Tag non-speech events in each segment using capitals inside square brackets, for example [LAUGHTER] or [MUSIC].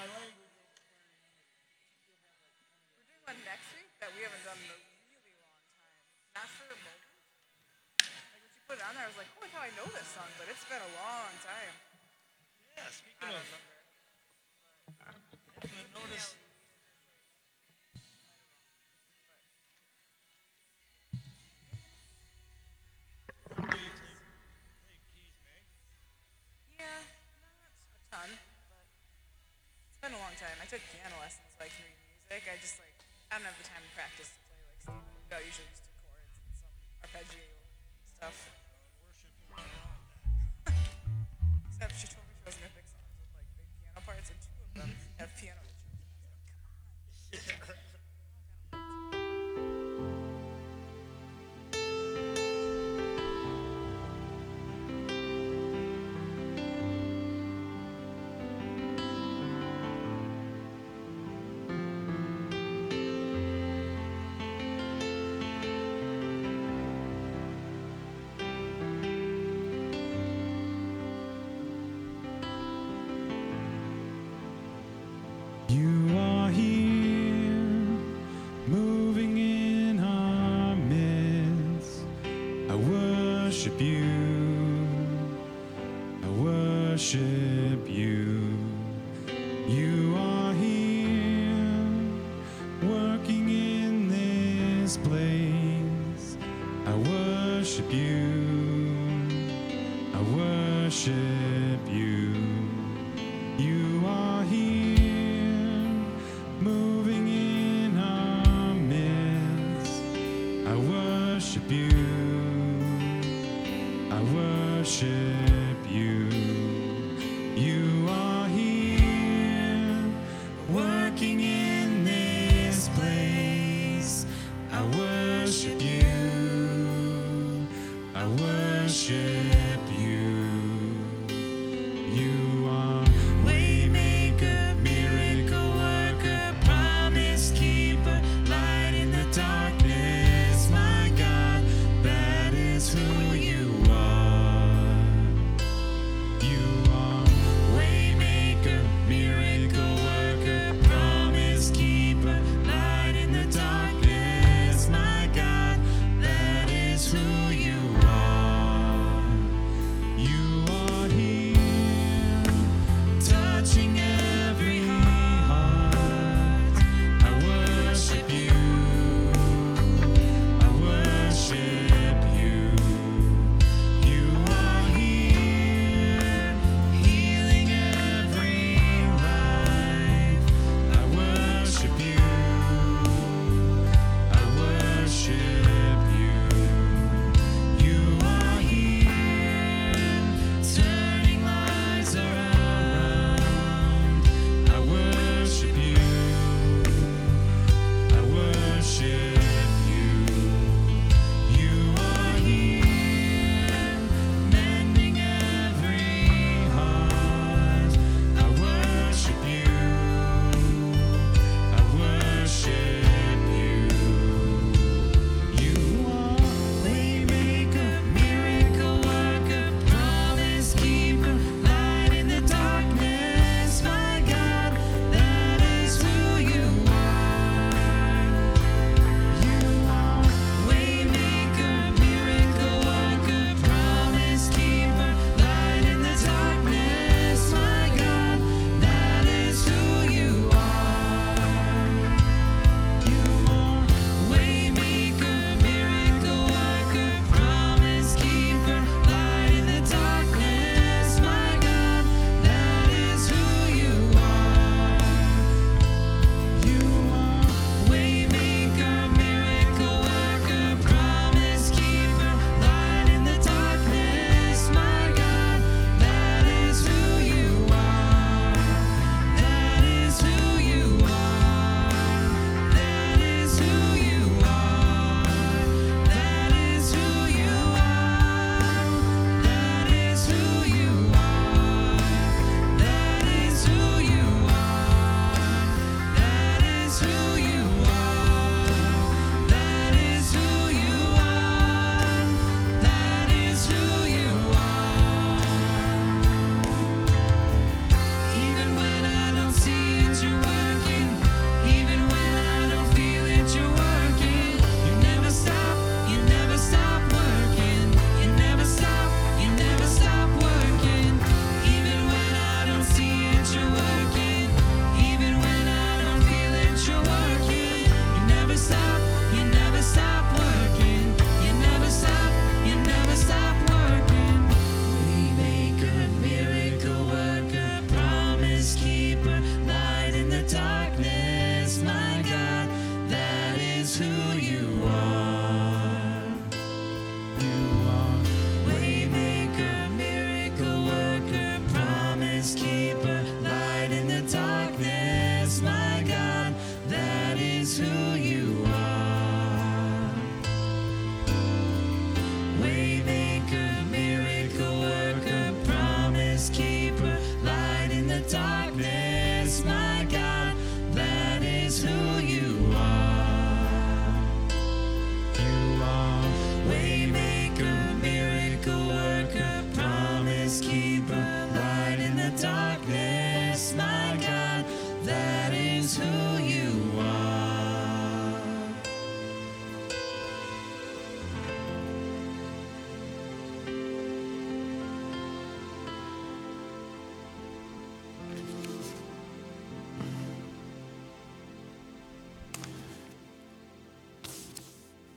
my language. We're doing one next week that we haven't done in a really long time. Not for a moment. Like when you put it on there, I was like, holy cow, I know this song, but it's been a long time. Yeah, speaking of, I'm gonna time. I took piano lessons so I can read music. I just like I don't have the time to practice to play like Steve. I usually just do chords and some arpeggio stuff.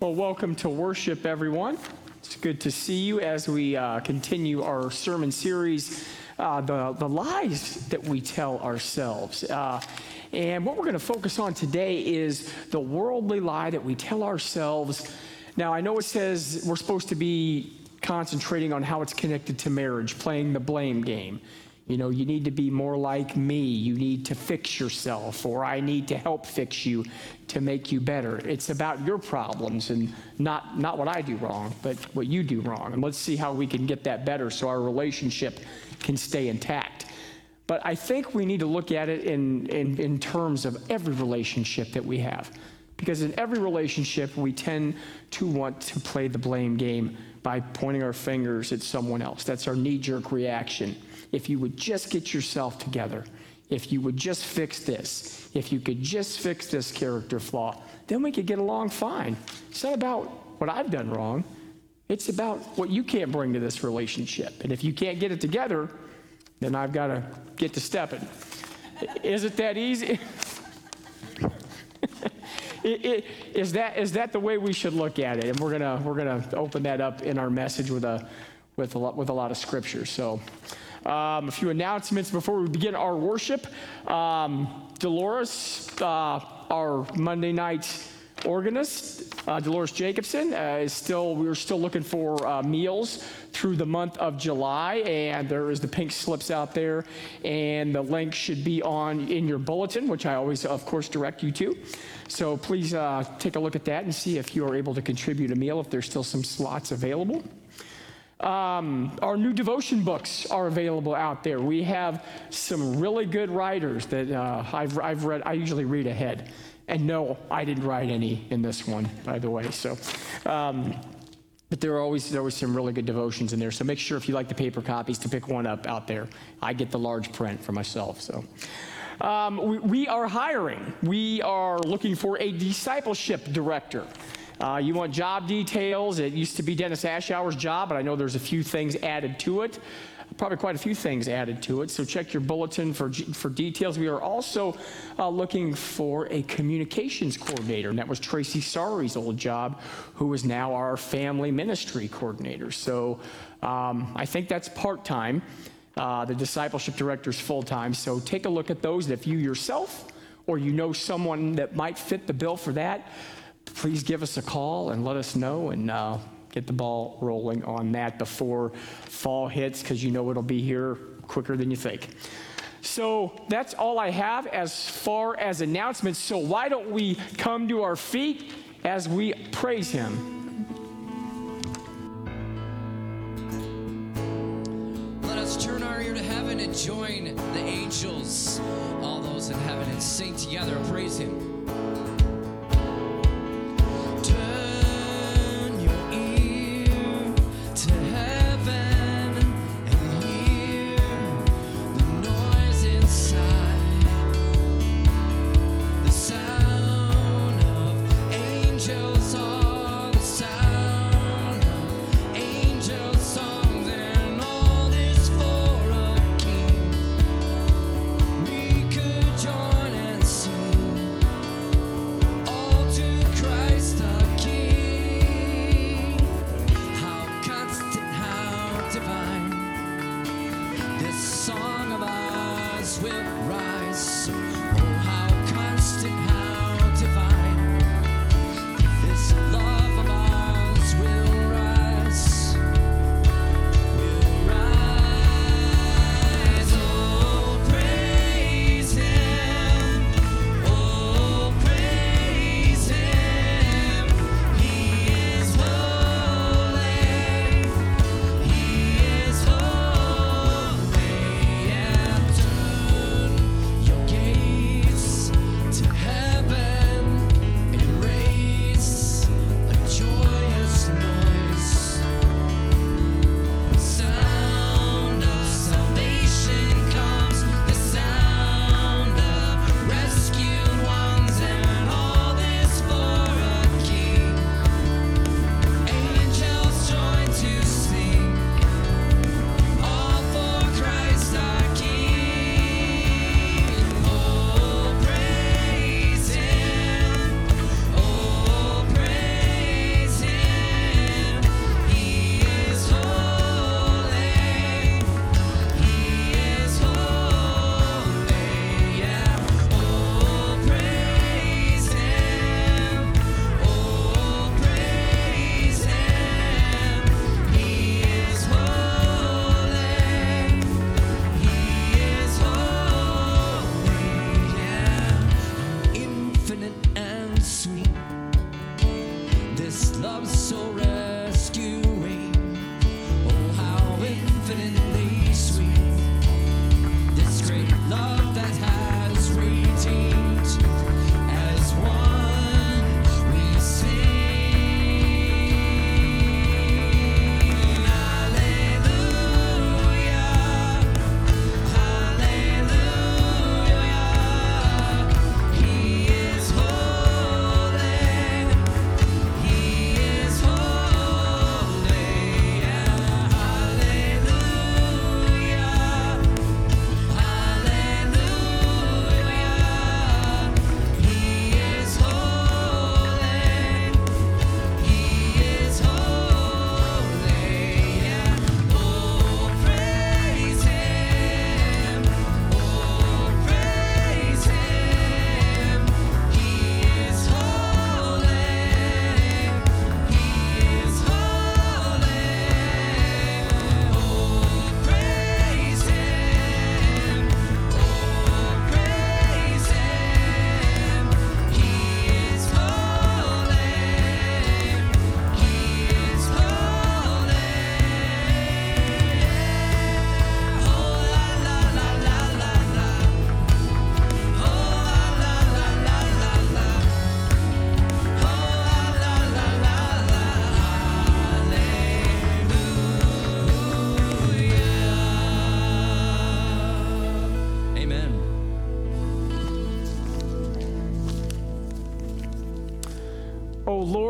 Well, welcome to worship, everyone. It's good to see you as we uh, continue our sermon series, uh, the, the lies that we tell ourselves. Uh, and what we're going to focus on today is the worldly lie that we tell ourselves. Now, I know it says we're supposed to be concentrating on how it's connected to marriage, playing the blame game. You know, you need to be more like me. You need to fix yourself, or I need to help fix you to make you better. It's about your problems and not, not what I do wrong, but what you do wrong. And let's see how we can get that better so our relationship can stay intact. But I think we need to look at it in, in, in terms of every relationship that we have. Because in every relationship, we tend to want to play the blame game by pointing our fingers at someone else. That's our knee jerk reaction if you would just get yourself together, if you would just fix this, if you could just fix this character flaw, then we could get along fine. It's not about what I've done wrong, it's about what you can't bring to this relationship. And if you can't get it together, then I've got to get to stepping. Is it that easy? [LAUGHS] It, it, is, that, is that the way we should look at it? And we're going we're gonna open that up in our message with a, with a, lot, with a lot of scripture. So, um, a few announcements before we begin our worship. Um, Dolores, uh, our Monday night organist, uh, Dolores Jacobson, uh, is still, we're still looking for uh, meals through the month of July, and there is the pink slips out there, and the link should be on in your bulletin, which I always, of course, direct you to. So please uh, take a look at that and see if you are able to contribute a meal if there's still some slots available. Um, our new devotion books are available out there. We have some really good writers that uh, I've, I've read. I usually read ahead. And no, I didn't write any in this one, by the way. So, um, but there are always there was some really good devotions in there. So make sure if you like the paper copies to pick one up out there. I get the large print for myself. So. Um, we, we are hiring. We are looking for a discipleship director. Uh, you want job details. It used to be Dennis Ashour's job, but I know there's a few things added to it. Probably quite a few things added to it. So check your bulletin for, for details. We are also uh, looking for a communications coordinator, and that was Tracy Sari's old job, who is now our family ministry coordinator. So um, I think that's part time. Uh, the discipleship director is full time. So take a look at those. If you yourself or you know someone that might fit the bill for that, please give us a call and let us know and uh, get the ball rolling on that before fall hits because you know it'll be here quicker than you think. So that's all I have as far as announcements. So why don't we come to our feet as we praise Him? Let us turn our ear to heaven and join the angels, all those in heaven, and sing together, praise Him.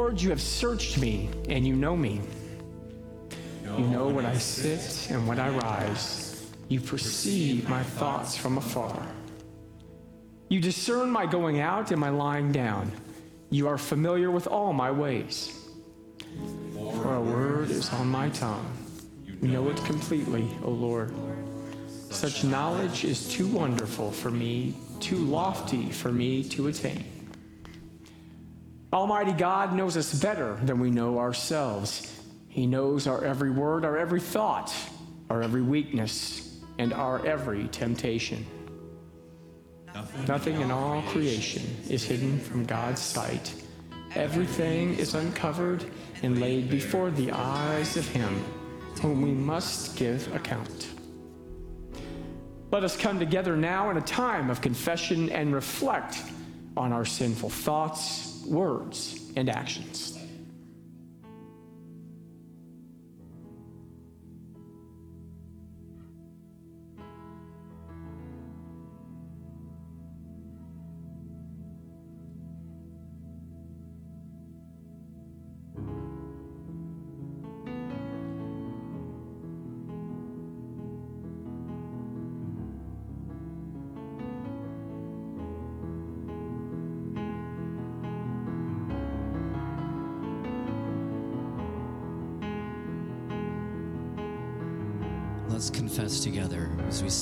Lord, you have searched me, and you know me. You know when I sit and when I rise. You perceive my thoughts from afar. You discern my going out and my lying down. You are familiar with all my ways. For a word is on my tongue. You know it completely, O Lord. Such knowledge is too wonderful for me, too lofty for me to attain. Almighty God knows us better than we know ourselves. He knows our every word, our every thought, our every weakness, and our every temptation. Nothing in all creation is hidden from God's sight. Everything is uncovered and laid before the eyes of Him whom we must give account. Let us come together now in a time of confession and reflect on our sinful thoughts, words, and actions.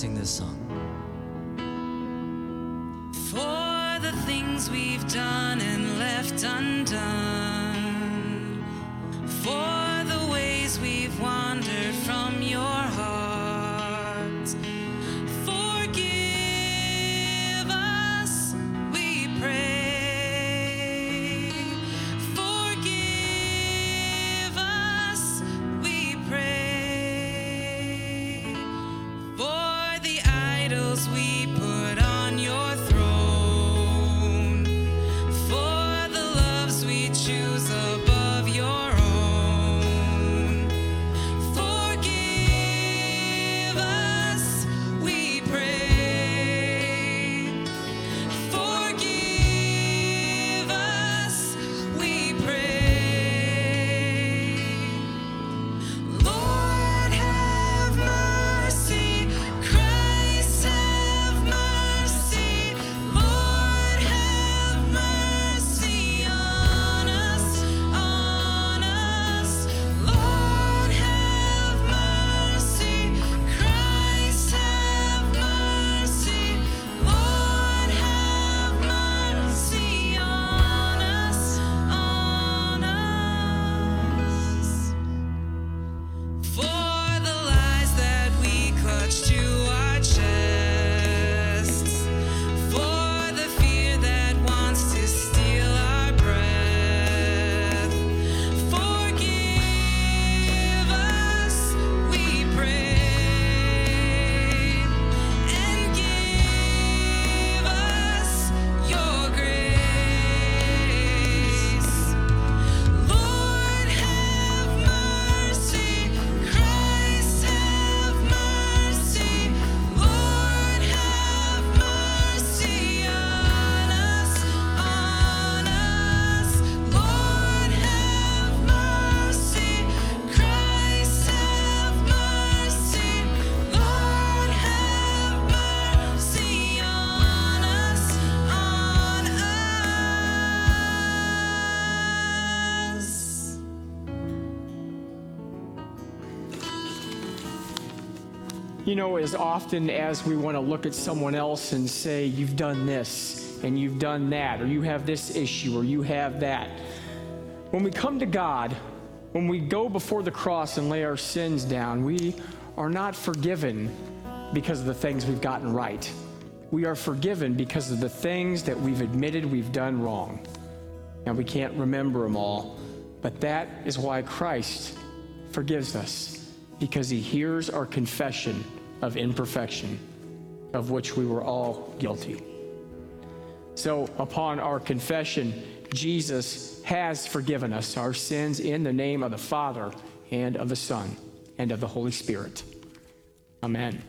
Sing this song. For the things we've done You know, as often as we want to look at someone else and say, You've done this, and you've done that, or you have this issue, or you have that, when we come to God, when we go before the cross and lay our sins down, we are not forgiven because of the things we've gotten right. We are forgiven because of the things that we've admitted we've done wrong. And we can't remember them all, but that is why Christ forgives us, because he hears our confession of imperfection, of which we were all guilty. So, upon our confession, Jesus has forgiven us our sins in the name of the Father and of the Son and of the Holy Spirit. Amen.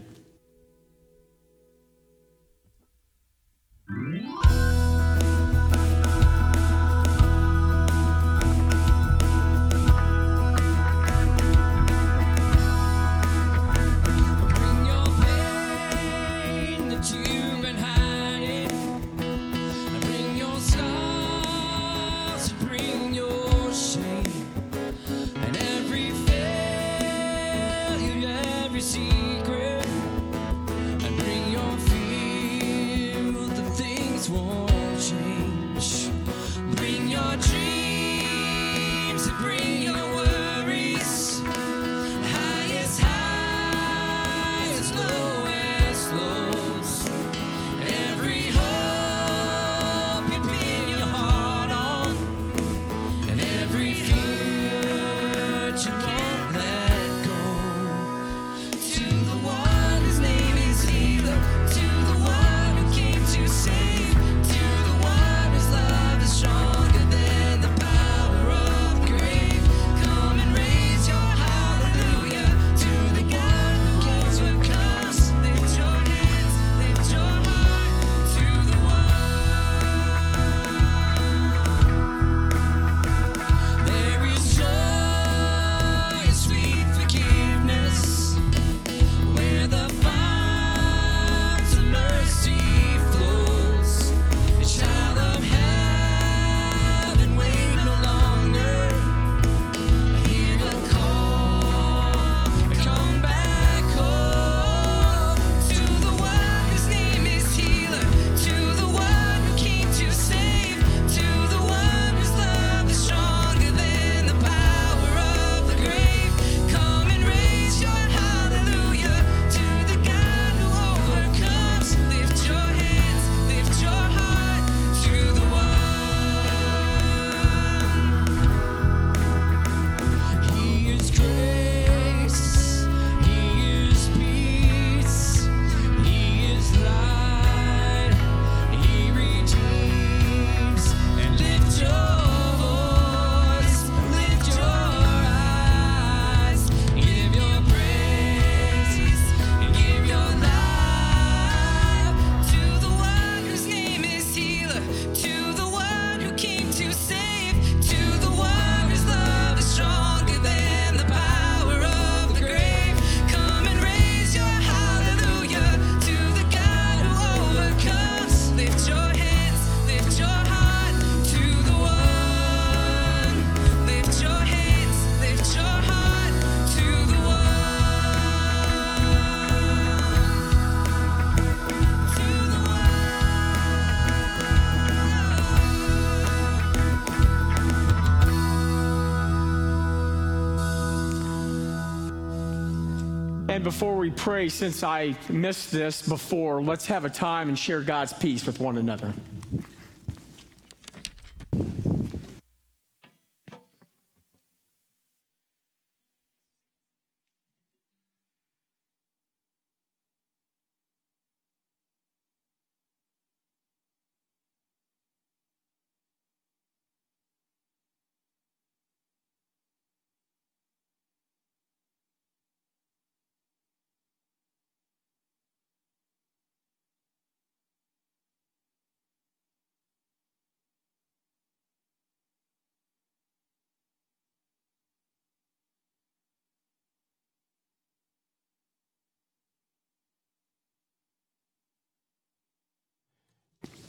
Before we pray, since I missed this before, let's have a time and share God's peace with one another.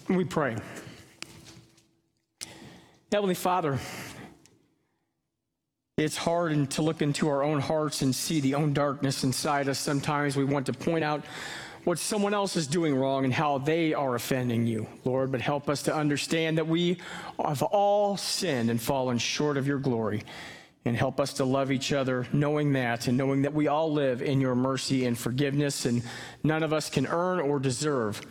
We pray. Heavenly Father, it's hard to look into our own hearts and see the own darkness inside us. Sometimes we want to point out what someone else is doing wrong and how they are offending you, Lord. But help us to understand that we have all sinned and fallen short of your glory. And help us to love each other, knowing that, and knowing that we all live in your mercy and forgiveness, and none of us can earn or deserve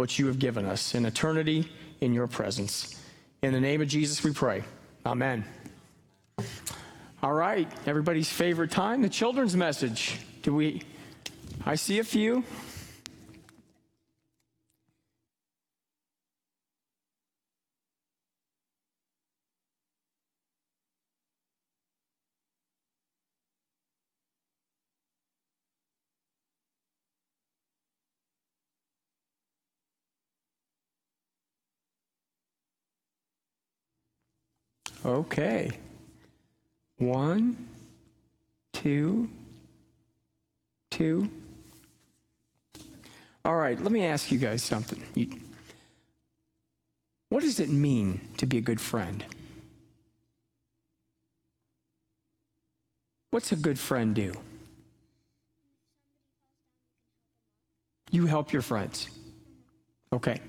what you have given us in eternity in your presence. In the name of Jesus, we pray. Amen. All right, everybody's favorite time, the children's message. Do we? I see a few. Okay. One, two, two. All right, let me ask you guys something. You, what does it mean to be a good friend? What's a good friend do? You help your friends. Okay.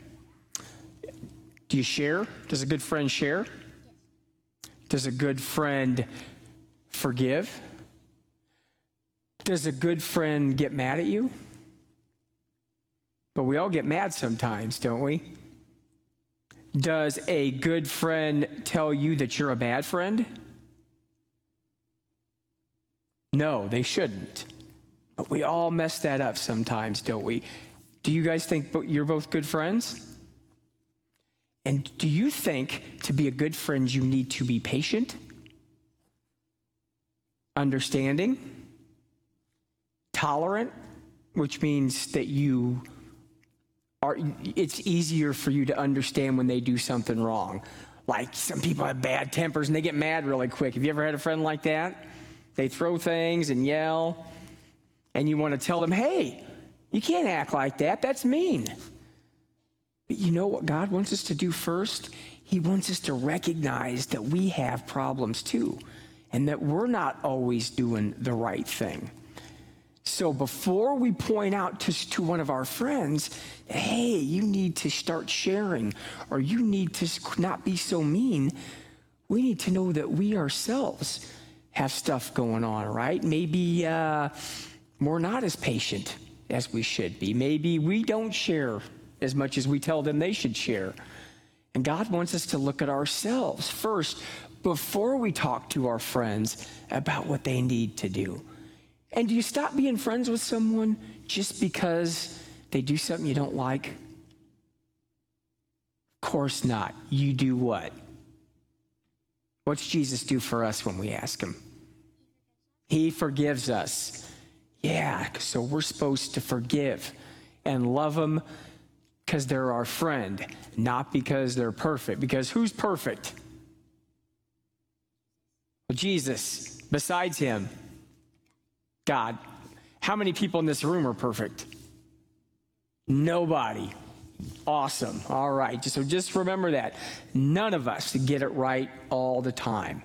Do you share? Does a good friend share? Does a good friend forgive? Does a good friend get mad at you? But we all get mad sometimes, don't we? Does a good friend tell you that you're a bad friend? No, they shouldn't. But we all mess that up sometimes, don't we? Do you guys think you're both good friends? And do you think to be a good friend, you need to be patient, understanding, tolerant, which means that you are, it's easier for you to understand when they do something wrong. Like some people have bad tempers and they get mad really quick. Have you ever had a friend like that? They throw things and yell, and you want to tell them, hey, you can't act like that. That's mean. But you know what God wants us to do first? He wants us to recognize that we have problems too, and that we're not always doing the right thing. So before we point out to, to one of our friends, hey, you need to start sharing, or you need to not be so mean, we need to know that we ourselves have stuff going on, right? Maybe uh, we're not as patient as we should be. Maybe we don't share as much as we tell them they should share. And God wants us to look at ourselves first before we talk to our friends about what they need to do. And do you stop being friends with someone just because they do something you don't like? Of course not. You do what? What's Jesus do for us when we ask him? He forgives us. Yeah, so we're supposed to forgive and love them because they're our friend, not because they're perfect. Because who's perfect? Well, Jesus. Besides him, God. How many people in this room are perfect? Nobody. Awesome. All right. So just remember that. None of us get it right all the time.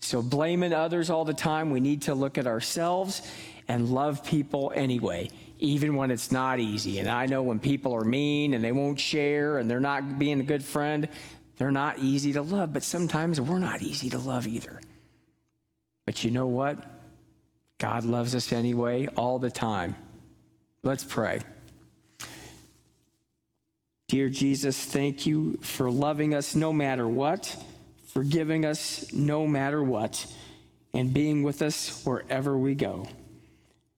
So blaming others all the time, we need to look at ourselves and love people anyway even when it's not easy. And I know when people are mean and they won't share and they're not being a good friend, they're not easy to love, but sometimes we're not easy to love either. But you know what? God loves us anyway, all the time. Let's pray. Dear Jesus, thank you for loving us no matter what, forgiving us no matter what, and being with us wherever we go.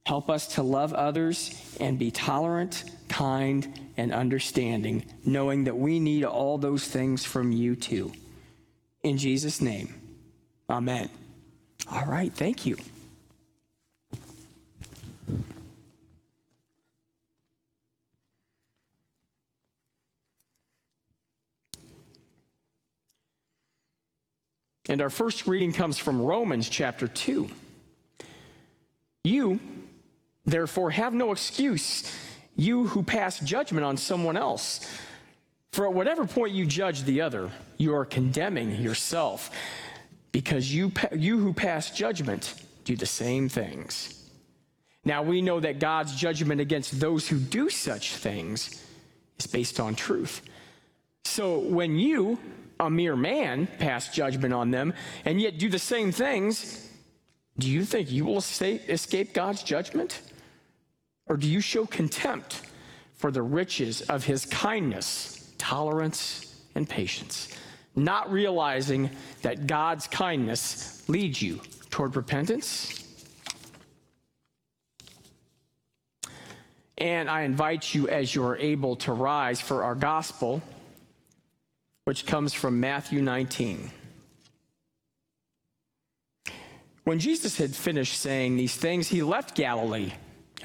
Help us to love others and be tolerant, kind, and understanding, knowing that we need all those things from you too. In Jesus' name, amen. All right, thank you. And our first reading comes from Romans chapter 2. You, therefore, have no excuse, you who pass judgment on someone else. For at whatever point you judge the other, you are condemning yourself, because you, you who pass judgment do the same things. Now we know that God's judgment against those who do such things is based on truth. So when you, a mere man, pass judgment on them and yet do the same things, do you think you will escape, escape God's judgment? Or do you show contempt for the riches of his kindness, tolerance, and patience, not realizing that God's kindness leads you toward repentance? And I invite you, as you are able, to rise for our gospel, which comes from Matthew 19. When Jesus had finished saying these things, he left Galilee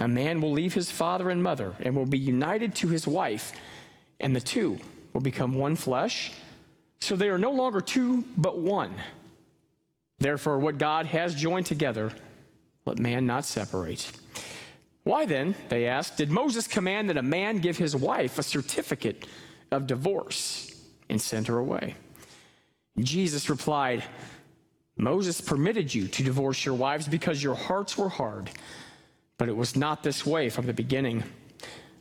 a man will leave his father and mother and will be united to his wife, and the two will become one flesh. So they are no longer two, but one. Therefore, what God has joined together, let man not separate. Why then, they asked, did Moses command that a man give his wife a certificate of divorce and send her away? Jesus replied, Moses permitted you to divorce your wives because your hearts were hard, but it was not this way from the beginning.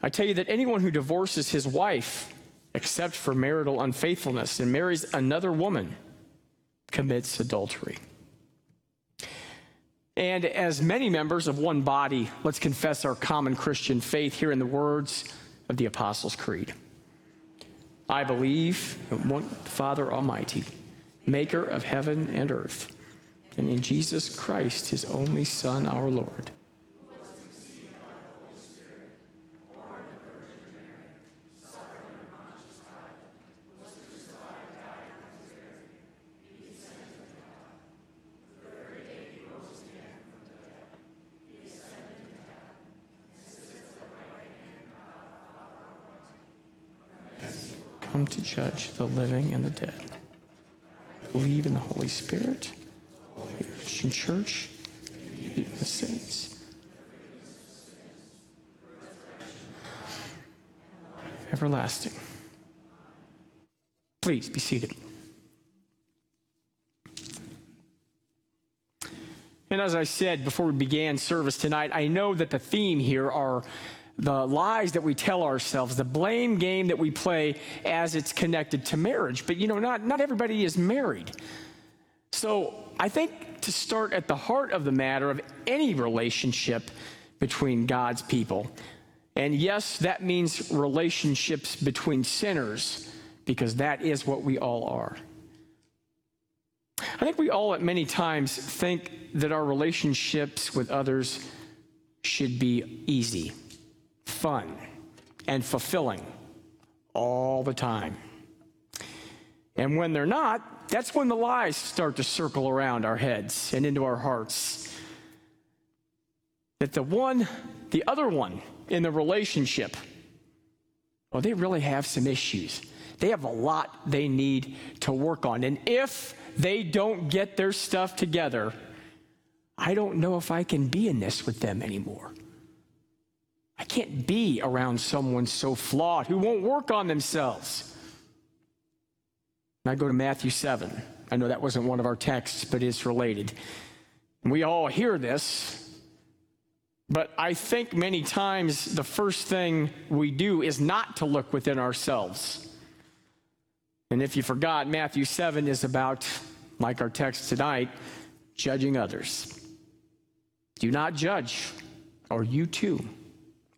I tell you that anyone who divorces his wife, except for marital unfaithfulness, and marries another woman, commits adultery. And as many members of one body, let's confess our common Christian faith here in the words of the Apostles' Creed. I believe in one Father Almighty, maker of heaven and earth, and in Jesus Christ, his only Son, our Lord. Come to judge the living and the dead. Believe in the Holy Spirit, the Christian Church, the saints. Everlasting. Please be seated. And as I said before we began service tonight, I know that the theme here are the lies that we tell ourselves, the blame game that we play as it's connected to marriage. But you know, not, not everybody is married. So I think to start at the heart of the matter of any relationship between God's people, and yes, that means relationships between sinners, because that is what we all are. I think we all at many times think that our relationships with others should be easy fun, and fulfilling all the time. And when they're not, that's when the lies start to circle around our heads and into our hearts. That the one, the other one in the relationship, well, they really have some issues. They have a lot they need to work on. And if they don't get their stuff together, I don't know if I can be in this with them anymore. I can't be around someone so flawed who won't work on themselves. And I go to Matthew 7. I know that wasn't one of our texts, but it's related. We all hear this, but I think many times the first thing we do is not to look within ourselves. And if you forgot, Matthew 7 is about, like our text tonight, judging others. Do not judge, or you too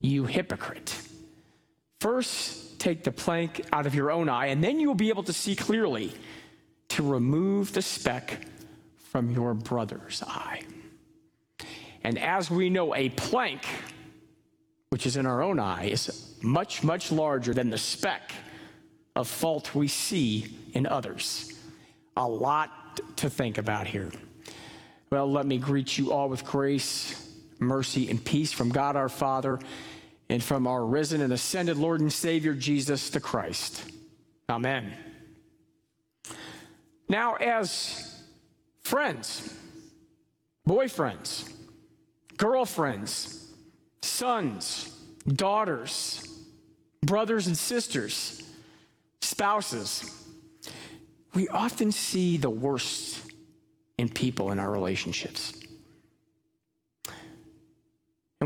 You hypocrite. First, take the plank out of your own eye, and then you will be able to see clearly to remove the speck from your brother's eye. And as we know, a plank, which is in our own eye, is much, much larger than the speck of fault we see in others. A lot to think about here. Well, let me greet you all with grace, mercy, and peace from God our Father and from our risen and ascended Lord and Savior Jesus the Christ. Amen. Now, as friends, boyfriends, girlfriends, sons, daughters, brothers and sisters, spouses, we often see the worst in people in our relationships.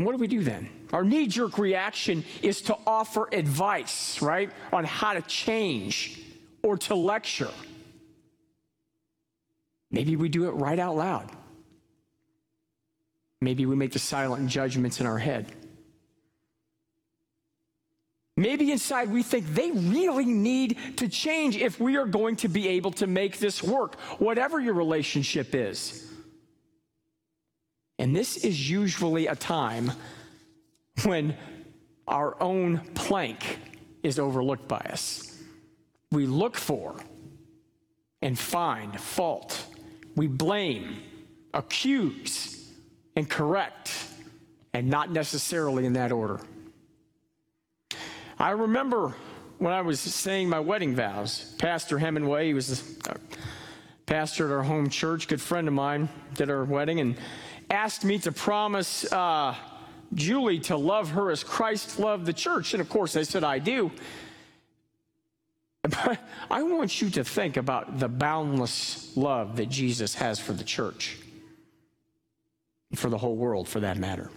And what do we do then? Our knee jerk reaction is to offer advice, right, on how to change or to lecture. Maybe we do it right out loud. Maybe we make the silent judgments in our head. Maybe inside we think they really need to change if we are going to be able to make this work, whatever your relationship is. And this is usually a time when our own plank is overlooked by us. We look for and find fault. We blame, accuse, and correct, and not necessarily in that order. I remember when I was saying my wedding vows, Pastor Hemingway, he was a pastor at our home church, good friend of mine, did our wedding, and asked me to promise uh, Julie to love her as Christ loved the church. And of course, I said, I do. [LAUGHS] But I want you to think about the boundless love that Jesus has for the church, for the whole world, for that matter.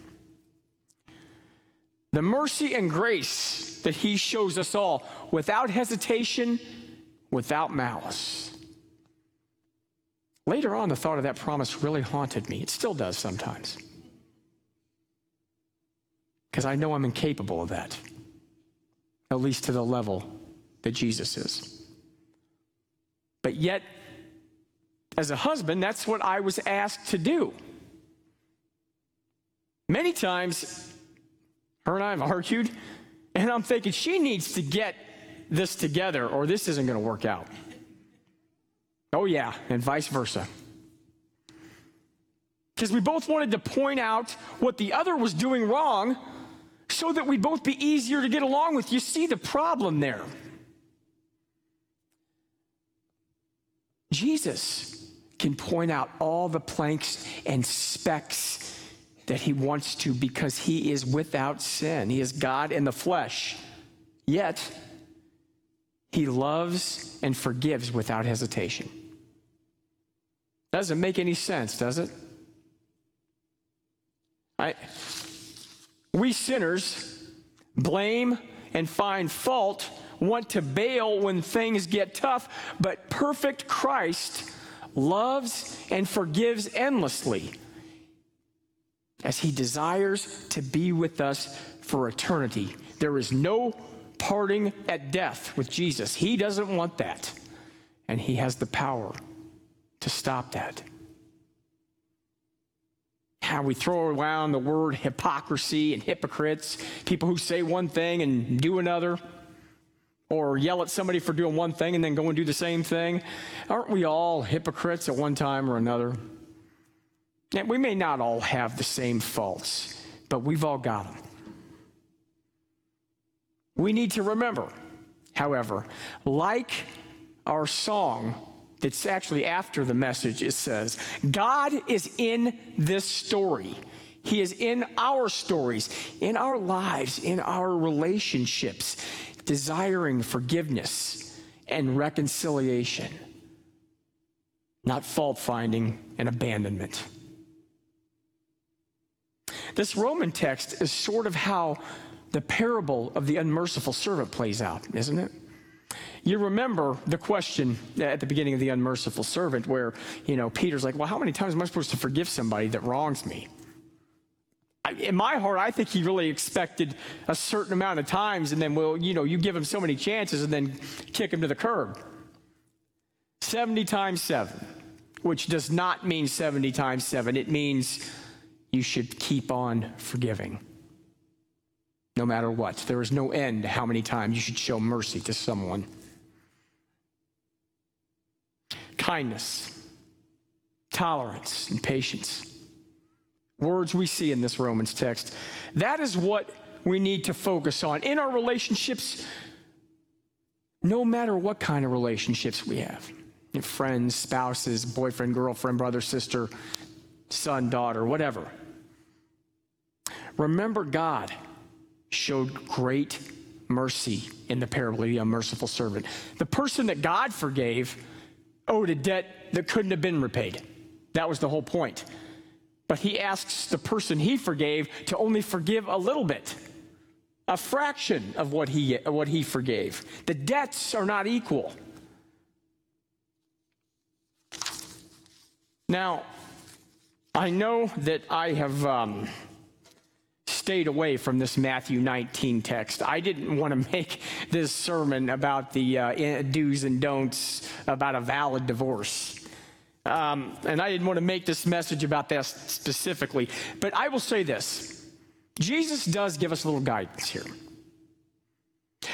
The mercy and grace that he shows us all without hesitation, without malice. Later on, the thought of that promise really haunted me. It still does sometimes. Because I know I'm incapable of that, at least to the level that Jesus is. But yet, as a husband, that's what I was asked to do. Many times, her and I have argued, and I'm thinking she needs to get this together or this isn't going to work out. Oh, yeah, and vice versa. Because we both wanted to point out what the other was doing wrong so that we'd both be easier to get along with. You see the problem there. Jesus can point out all the planks and specks that he wants to because he is without sin. He is God in the flesh. Yet, he loves and forgives without hesitation. Doesn't make any sense, does it? I, we sinners blame and find fault, want to bail when things get tough, but perfect Christ loves and forgives endlessly as he desires to be with us for eternity. There is no parting at death with Jesus. He doesn't want that, and he has the power to stop that. how we throw around the word hypocrisy and hypocrites, people who say one thing and do another, or yell at somebody for doing one thing and then go and do the same thing. Aren't we all hypocrites at one time or another? And we may not all have the same faults, but we've all got them. We need to remember, however, like our song that's actually after the message, it says, God is in this story. He is in our stories, in our lives, in our relationships, desiring forgiveness and reconciliation, not fault finding and abandonment. This Roman text is sort of how the parable of the unmerciful servant plays out, isn't it? You remember the question at the beginning of the unmerciful servant where, you know, Peter's like, well, how many times am I supposed to forgive somebody that wrongs me? In my heart, I think he really expected a certain amount of times, and then, well, you know, you give him so many chances and then kick him to the curb. 70 times 7, which does not mean 70 times 7. It means you should keep on forgiving no matter what. There is no end to how many times you should show mercy to someone. Kindness, tolerance, and patience. Words we see in this Romans text. That is what we need to focus on in our relationships, no matter what kind of relationships we have friends, spouses, boyfriend, girlfriend, brother, sister, son, daughter, whatever. Remember God showed great mercy in the parable of the unmerciful servant. The person that God forgave owed a debt that couldn't have been repaid. That was the whole point. But he asks the person he forgave to only forgive a little bit, a fraction of what he, what he forgave. The debts are not equal. Now, I know that I have. Um, stayed away from this Matthew 19 text. I didn't want to [LAUGHS] make this sermon about the uh, do's and don'ts about a valid divorce. Um, and I didn't want to make this message about that specifically. But I will say this Jesus does give us a little guidance here.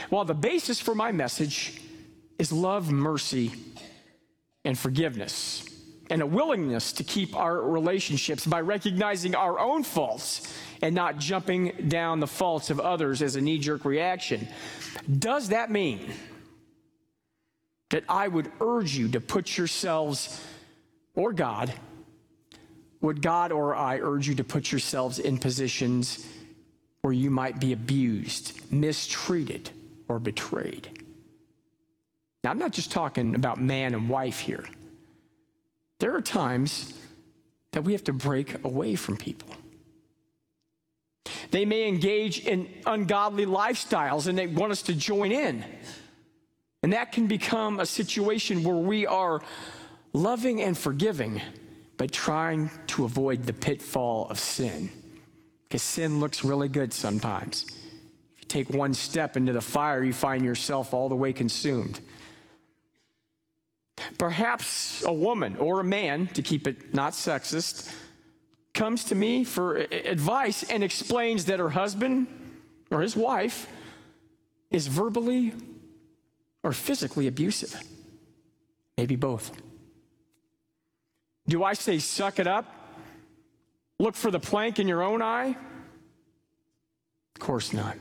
While the basis for my message is love, mercy, and forgiveness, and a willingness to keep our relationships by recognizing our own faults and not jumping down the faults of others as a knee jerk reaction. Does that mean that I would urge you to put yourselves, or God, would God or I urge you to put yourselves in positions where you might be abused, mistreated, or betrayed? Now, I'm not just talking about man and wife here. There are times that we have to break away from people. They may engage in ungodly lifestyles and they want us to join in. And that can become a situation where we are loving and forgiving, but trying to avoid the pitfall of sin. Because sin looks really good sometimes. If you take one step into the fire, you find yourself all the way consumed. Perhaps a woman or a man, to keep it not sexist, comes to me for advice and explains that her husband or his wife is verbally or physically abusive. Maybe both. Do I say, suck it up? Look for the plank in your own eye? Of course not.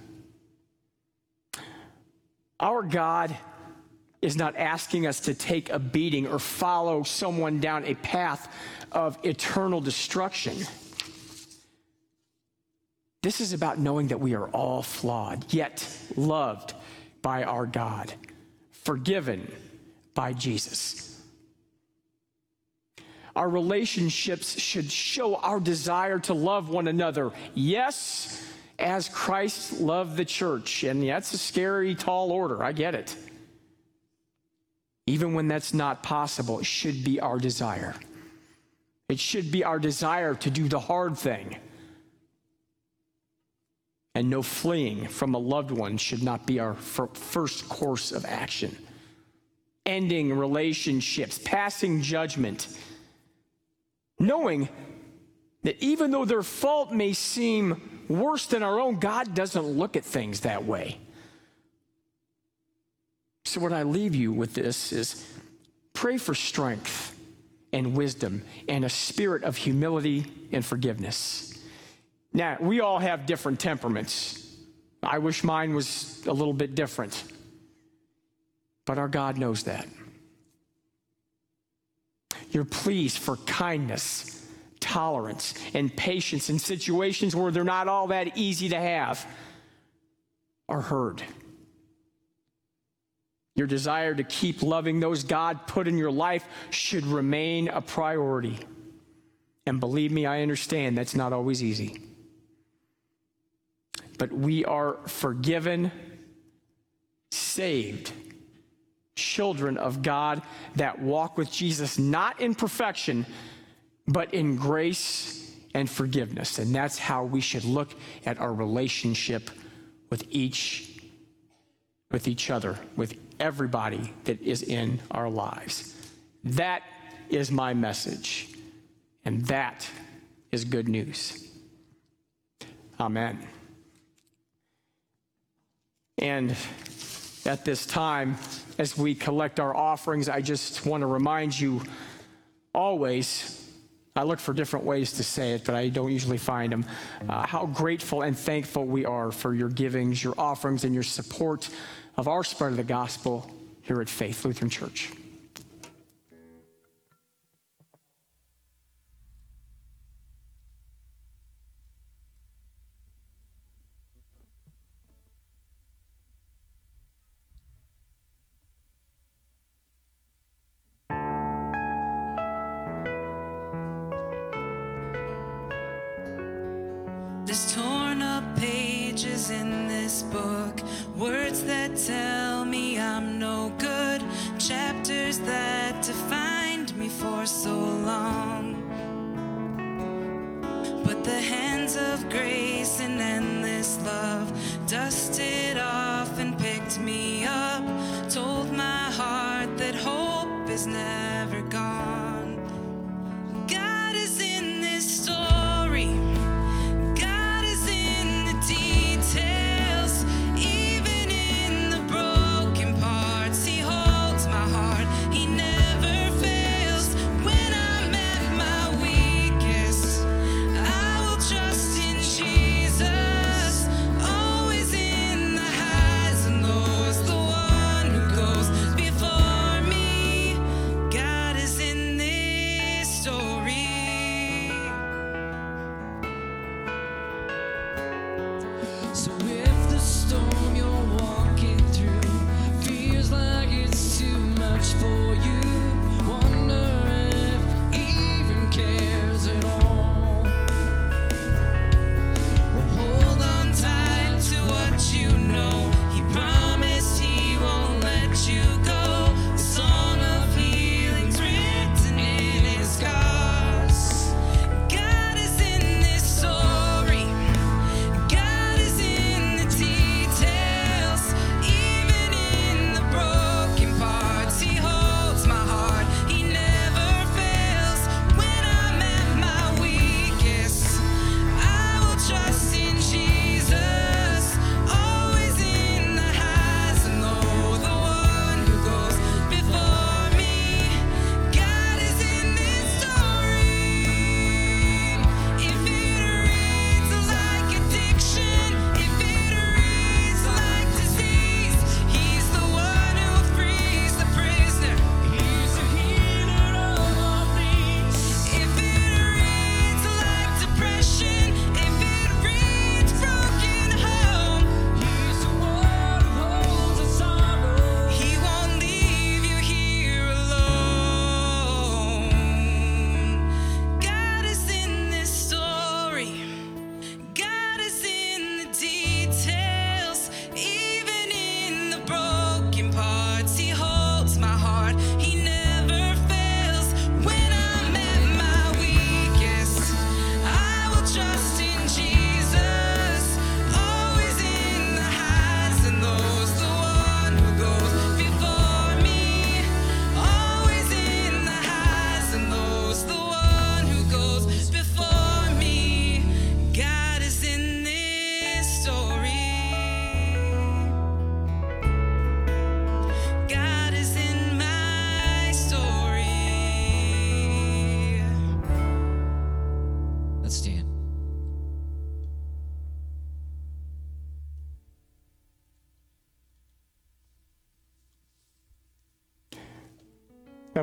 Our God is not asking us to take a beating or follow someone down a path of eternal destruction. This is about knowing that we are all flawed, yet loved by our God, forgiven by Jesus. Our relationships should show our desire to love one another. Yes, as Christ loved the church. And that's a scary, tall order. I get it. Even when that's not possible, it should be our desire. It should be our desire to do the hard thing. And no fleeing from a loved one should not be our first course of action. Ending relationships, passing judgment, knowing That even though their fault may seem worse than our own, God doesn't look at things that way. So, what I leave you with this is pray for strength and wisdom and a spirit of humility and forgiveness. Now, we all have different temperaments. I wish mine was a little bit different. But our God knows that. Your pleas for kindness, tolerance, and patience in situations where they're not all that easy to have are heard. Your desire to keep loving those God put in your life should remain a priority. And believe me, I understand that's not always easy. But we are forgiven, saved, children of God that walk with Jesus, not in perfection, but in grace and forgiveness. And that's how we should look at our relationship with each with each other, with everybody that is in our lives. That is my message. And that is good news. Amen. And at this time, as we collect our offerings, I just want to remind you always. I look for different ways to say it, but I don't usually find them. Uh, how grateful and thankful we are for your givings, your offerings, and your support of our spread of the gospel here at Faith Lutheran Church. There's torn pages in this book, words that tell me I'm no good, chapters that defined me for so long. But the hands of grace and endless love dusted off and picked me up, told my heart that hope is never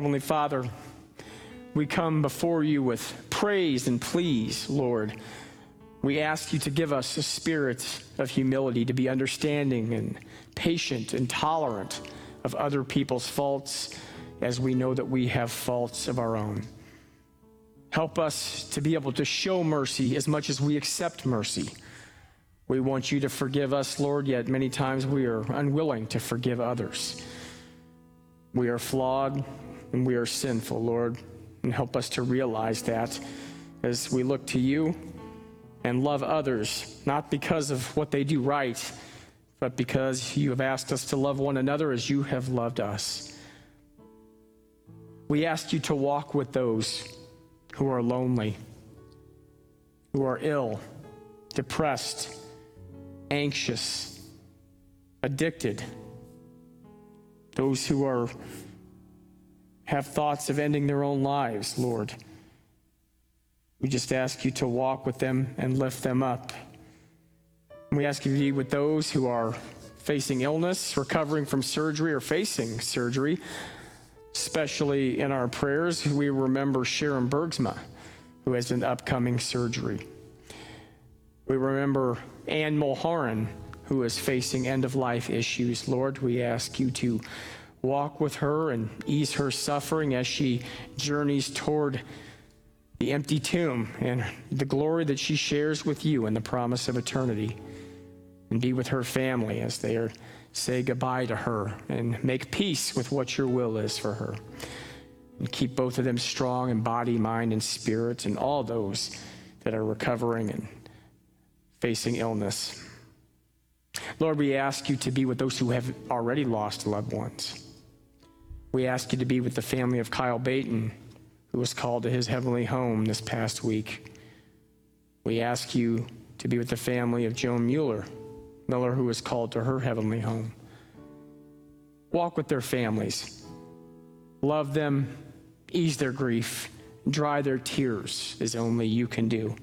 Heavenly Father, we come before you with praise and pleas, Lord. We ask you to give us a spirit of humility, to be understanding and patient and tolerant of other people's faults as we know that we have faults of our own. Help us to be able to show mercy as much as we accept mercy. We want you to forgive us, Lord, yet many times we are unwilling to forgive others. We are flawed and we are sinful, Lord, and help us to realize that as we look to you and love others, not because of what they do right, but because you have asked us to love one another as you have loved us. We ask you to walk with those who are lonely, who are ill, depressed, anxious, addicted, those who are have thoughts of ending their own lives, Lord. We just ask you to walk with them and lift them up. We ask you to be with those who are facing illness, recovering from surgery, or facing surgery, especially in our prayers. We remember Sharon Bergsma, who has an upcoming surgery. We remember Anne Mulholland, who is facing end of life issues. Lord, we ask you to walk with her and ease her suffering as she journeys toward the empty tomb and the glory that she shares with you and the promise of eternity. And be with her family as they are, say goodbye to her and make peace with what your will is for her. And keep both of them strong in body, mind, and spirit, and all those that are recovering and facing illness. Lord, we ask you to be with those who have already lost loved ones. We ask you to be with the family of Kyle Baton, who was called to his heavenly home this past week. We ask you to be with the family of Joan Mueller, Miller, who was called to her heavenly home. Walk with their families, love them, ease their grief, dry their tears as only you can do.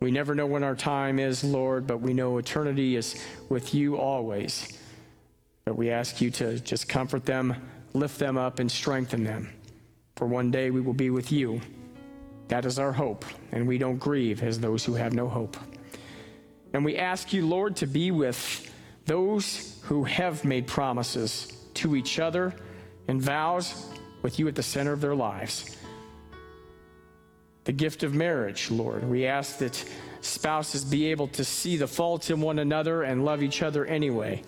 We never know when our time is, Lord, but we know eternity is with you always. But we ask you to just comfort them, lift them up, and strengthen them. For one day we will be with you. That is our hope, and we don't grieve as those who have no hope. And we ask you, Lord, to be with those who have made promises to each other and vows with you at the center of their lives the gift of marriage, Lord. We ask that spouses be able to see the faults in one another and love each other anyway,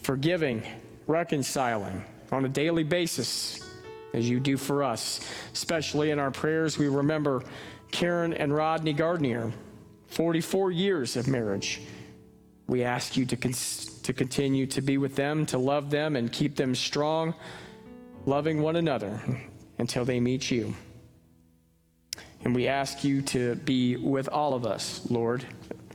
forgiving, reconciling on a daily basis as you do for us. Especially in our prayers, we remember Karen and Rodney Gardner, 44 years of marriage. We ask you to, to continue to be with them, to love them, and keep them strong, loving one another until they meet you. And we ask you to be with all of us, Lord,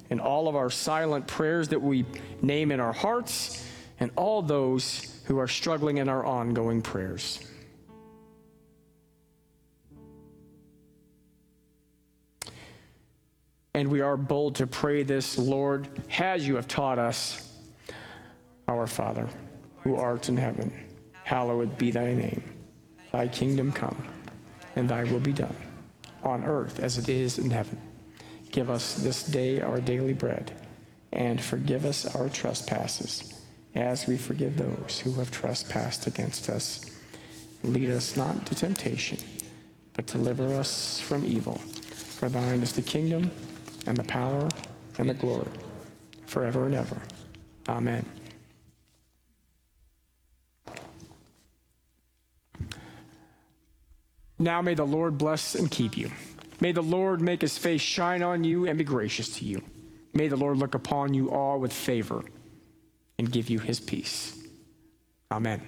in all of our silent prayers that we name in our hearts, and all those who are struggling in our ongoing prayers. And we are bold to pray this, Lord, as you have taught us. Our Father, who art in heaven, hallowed be thy name. Thy kingdom come, and thy will be done on earth as it is in heaven. Give us this day our daily bread, and forgive us our trespasses, as we forgive those who have trespassed against us. Lead us not into temptation, but deliver us from evil. For thine is the kingdom, and the power, and the glory, forever and ever. Amen. Now may the Lord bless and keep you. May the Lord make his face shine on you and be gracious to you. May the Lord look upon you all with favor and give you his peace. Amen.